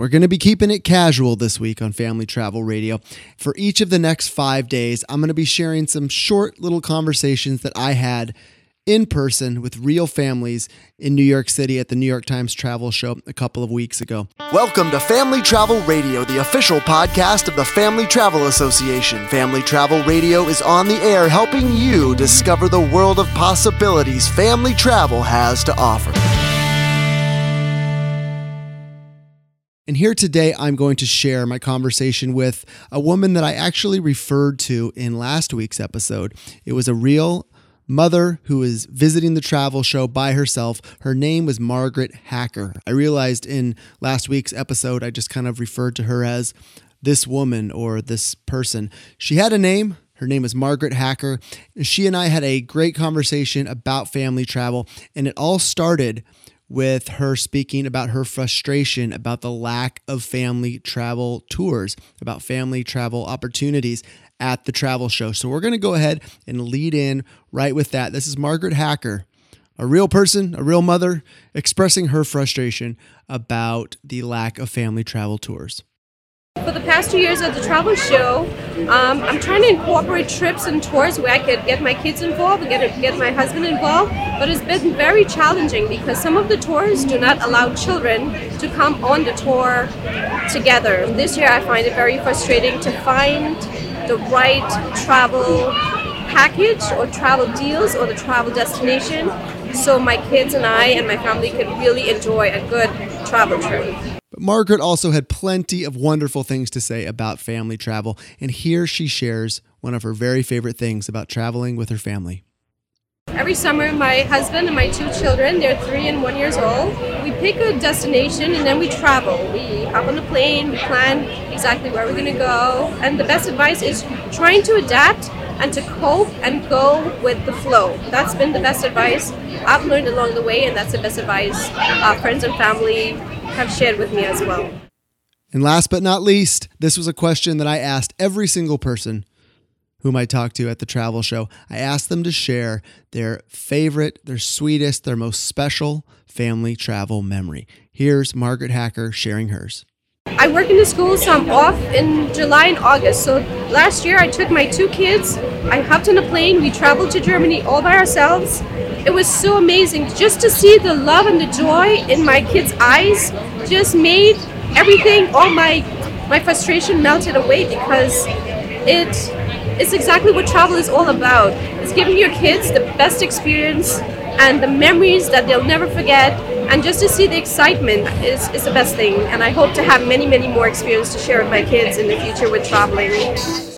We're going to be keeping it casual this week on Family Travel Radio. For each of the next five days, I'm going to be sharing some short little conversations that I had in person with real families in New York City at the New York Times Travel Show a couple of weeks ago. Welcome to Family Travel Radio, the official podcast of the Family Travel Association. Family Travel Radio is on the air helping you discover the world of possibilities family travel has to offer. And here today, I'm going to share my conversation with a woman that I actually referred to in last week's episode. It was a real mother who is visiting the travel show by herself. Her name was Margaret Hacker. I realized in last week's episode, I just kind of referred to her as this woman or this person. She had a name. Her name is Margaret Hacker. She and I had a great conversation about family travel, and it all started with her speaking about her frustration about the lack of family travel tours, about family travel opportunities at the travel show. So we're going to go ahead and lead in right with that. This is Margaret Hacker, a real person, a real mother, expressing her frustration about the lack of family travel tours. For the past two years at the travel show, um, I'm trying to incorporate trips and tours where I could get my kids involved, get get my husband involved. But it's been very challenging because some of the tours do not allow children to come on the tour together. This year, I find it very frustrating to find the right travel package or travel deals or the travel destination so my kids and I and my family could really enjoy a good travel trip. Margaret also had plenty of wonderful things to say about family travel, and here she shares one of her very favorite things about traveling with her family. Every summer, my husband and my two children, they're three and one years old, we pick a destination and then we travel. We hop on the plane, we plan exactly where we're going to go. And the best advice is trying to adapt and to cope and go with the flow. That's been the best advice I've learned along the way, and that's the best advice uh, friends and family have shared with me as well. And last but not least, this was a question that I asked every single person whom I talked to at the travel show. I asked them to share their favorite, their sweetest, their most special family travel memory. Here's Margaret Hacker sharing hers. I work in the school, so I'm off in July and August. So last year I took my two kids, I hopped on a plane, we traveled to Germany all by ourselves. It was so amazing. Just to see the love and the joy in my kids' eyes just made everything, all my my frustration melted away because it it's exactly what travel is all about. It's giving your kids the best experience and the memories that they'll never forget. And just to see the excitement is, is the best thing. And i hope to have many many more experience to share with my kids in the future with traveling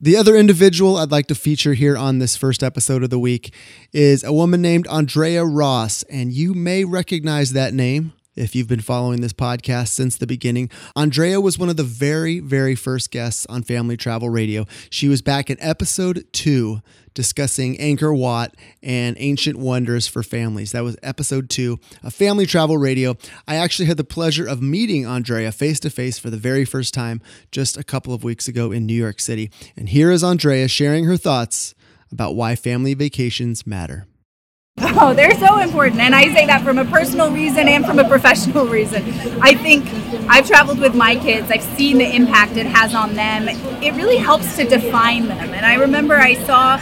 the other individual I'd like to feature here on this first episode of the week is a woman named Andrea Ross, and you may recognize that name if you've been following this podcast since the beginning. Andrea was one of the very, very first guests on Family Travel Radio. She was back in episode two discussing Angkor Wat and ancient wonders for families. That was episode two of Family Travel Radio. I actually had the pleasure of meeting Andrea face to face for the very first time just a couple of weeks ago in New York City. And here is Andrea sharing her thoughts about why family vacations matter. Oh, they're so important. And I say that from a personal reason and from a professional reason. I think I've traveled with my kids, I've seen the impact it has on them. It really helps to define them. And I remember I saw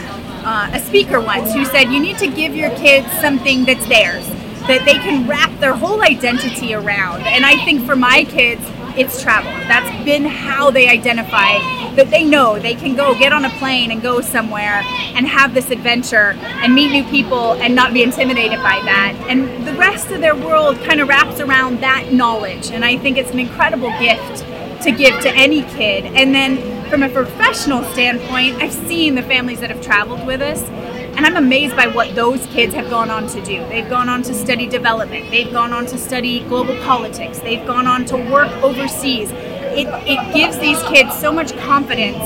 uh, a speaker once who said, You need to give your kids something that's theirs, that they can wrap their whole identity around. And I think for my kids, it's travel. That's been how they identify that they know they can go get on a plane and go somewhere and have this adventure and meet new people and not be intimidated by that. And the rest of their world kind of wraps around that knowledge. And I think it's an incredible gift to give to any kid. And then from a professional standpoint, I've seen the families that have traveled with us and I'm amazed by what those kids have gone on to do. They've gone on to study development, they've gone on to study global politics, they've gone on to work overseas. It, it gives these kids so much confidence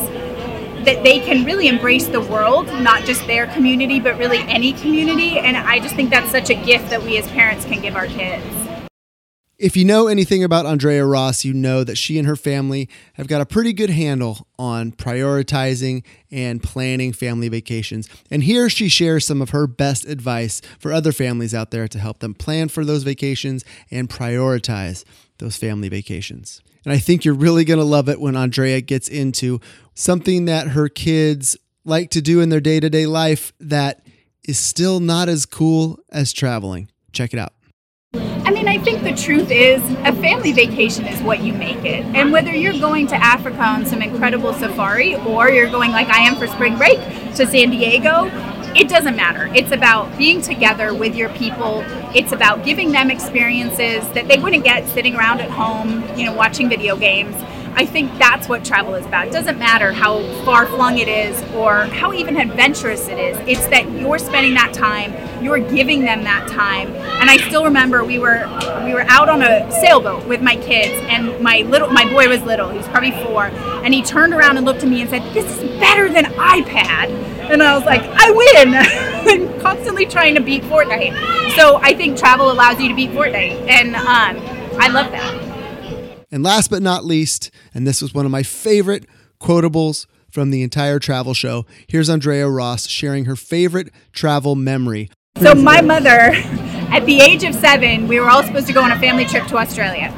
that they can really embrace the world, not just their community, but really any community. And I just think that's such a gift that we as parents can give our kids. If you know anything about Andrea Ross, you know that she and her family have got a pretty good handle on prioritizing and planning family vacations. And here she shares some of her best advice for other families out there to help them plan for those vacations and prioritize those family vacations. And I think you're really going to love it when Andrea gets into something that her kids like to do in their day to day life that is still not as cool as traveling. Check it out. I mean, I think the truth is a family vacation is what you make it. And whether you're going to Africa on some incredible safari or you're going like I am for spring break to San Diego, it doesn't matter. It's about being together with your people. It's about giving them experiences that they wouldn't get sitting around at home, you know, watching video games. I think that's what travel is about. It doesn't matter how far flung it is or how even adventurous it is. It's that you're spending that time, you're giving them that time. And I still remember we were we were out on a sailboat with my kids and my little my boy was little, he was probably 4, and he turned around and looked at me and said, "This is better than iPad." And I was like, "I win." I'm constantly trying to beat Fortnite. So I think travel allows you to beat Fortnite and um, I love that. And last but not least, and this was one of my favorite quotables from the entire travel show, here's Andrea Ross sharing her favorite travel memory. So, my mother, at the age of seven, we were all supposed to go on a family trip to Australia.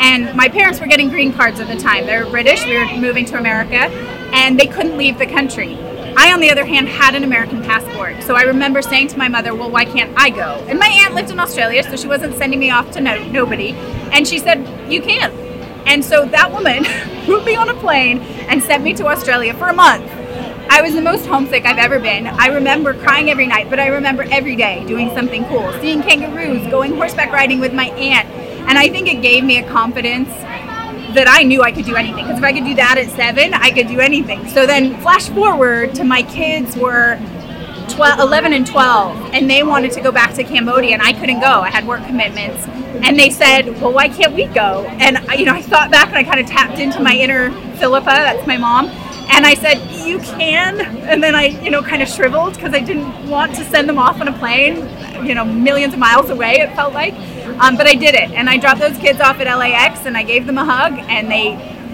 And my parents were getting green cards at the time. They were British, we were moving to America, and they couldn't leave the country. I, on the other hand, had an American passport. So I remember saying to my mother, Well, why can't I go? And my aunt lived in Australia, so she wasn't sending me off to no- nobody. And she said, You can. And so that woman put me on a plane and sent me to Australia for a month. I was the most homesick I've ever been. I remember crying every night, but I remember every day doing something cool, seeing kangaroos, going horseback riding with my aunt. And I think it gave me a confidence that I knew I could do anything. Because if I could do that at seven, I could do anything. So then, flash forward to my kids were 12, 11 and 12, and they wanted to go back to Cambodia, and I couldn't go. I had work commitments. And they said, Well, why can't we go? And, you know, I thought back and I kind of tapped into my inner Philippa, that's my mom. And I said, You can. And then I, you know, kind of shriveled because I didn't want to send them off on a plane, you know, millions of miles away, it felt like. Um, but I did it. And I dropped those kids off at LAX and I gave them a hug and they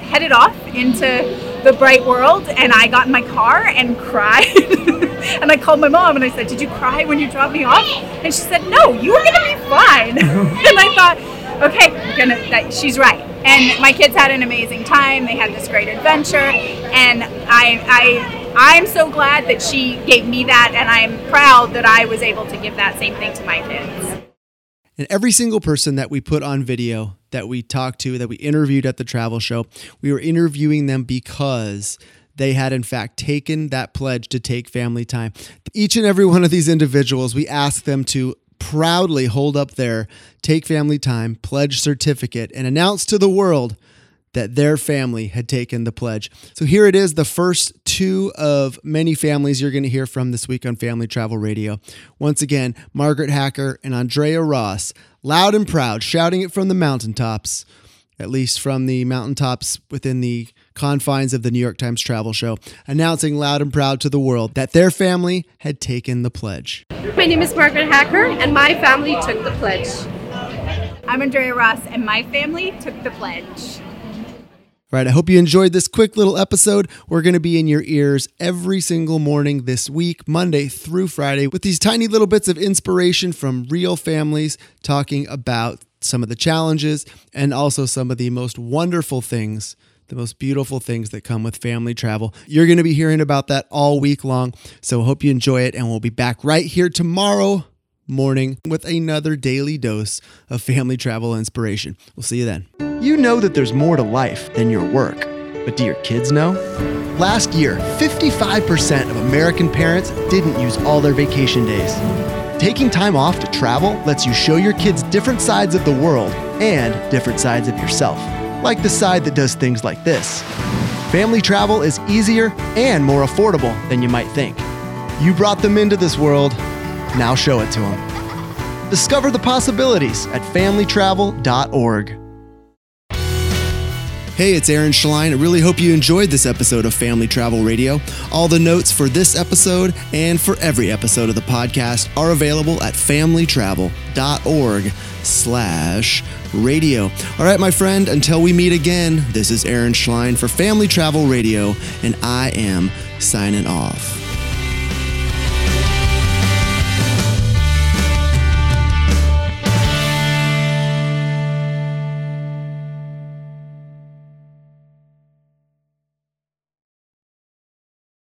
headed off into the bright world. And I got in my car and cried. And I called my mom and I said, Did you cry when you dropped me off? And she said, No, you were going to be fine. and I thought, Okay, gonna, that, she's right. And my kids had an amazing time. They had this great adventure. And I, I, I'm so glad that she gave me that. And I'm proud that I was able to give that same thing to my kids. And every single person that we put on video, that we talked to, that we interviewed at the travel show, we were interviewing them because they had in fact taken that pledge to take family time. Each and every one of these individuals, we asked them to proudly hold up their take family time pledge certificate and announce to the world that their family had taken the pledge. So here it is, the first two of many families you're going to hear from this week on Family Travel Radio. Once again, Margaret Hacker and Andrea Ross, loud and proud, shouting it from the mountaintops, at least from the mountaintops within the confines of the New York Times Travel Show, announcing loud and proud to the world that their family had taken the pledge. My name is Margaret Hacker, and my family took the pledge. I'm Andrea Ross, and my family took the pledge. All right, I hope you enjoyed this quick little episode. We're going to be in your ears every single morning this week, Monday through Friday, with these tiny little bits of inspiration from real families talking about some of the challenges and also some of the most wonderful things, the most beautiful things that come with family travel. You're going to be hearing about that all week long. So hope you enjoy it, and we'll be back right here tomorrow morning with another daily dose of family travel inspiration. We'll see you then. You know that there's more to life than your work, but do your kids know? Last year, 55% of American parents didn't use all their vacation days. Taking time off to travel lets you show your kids different sides of the world and different sides of yourself, like the side that does things like this. Family travel is easier and more affordable than you might think. You brought them into this world, now show it to them. Discover the possibilities at familytravel.org. Hey, it's Aaron Schlein. I really hope you enjoyed this episode of Family Travel Radio. All the notes for this episode and for every episode of the podcast are available at familytravel.org slash radio. All right, my friend, until we meet again, this is Aaron Schlein for Family Travel Radio, and I am signing off.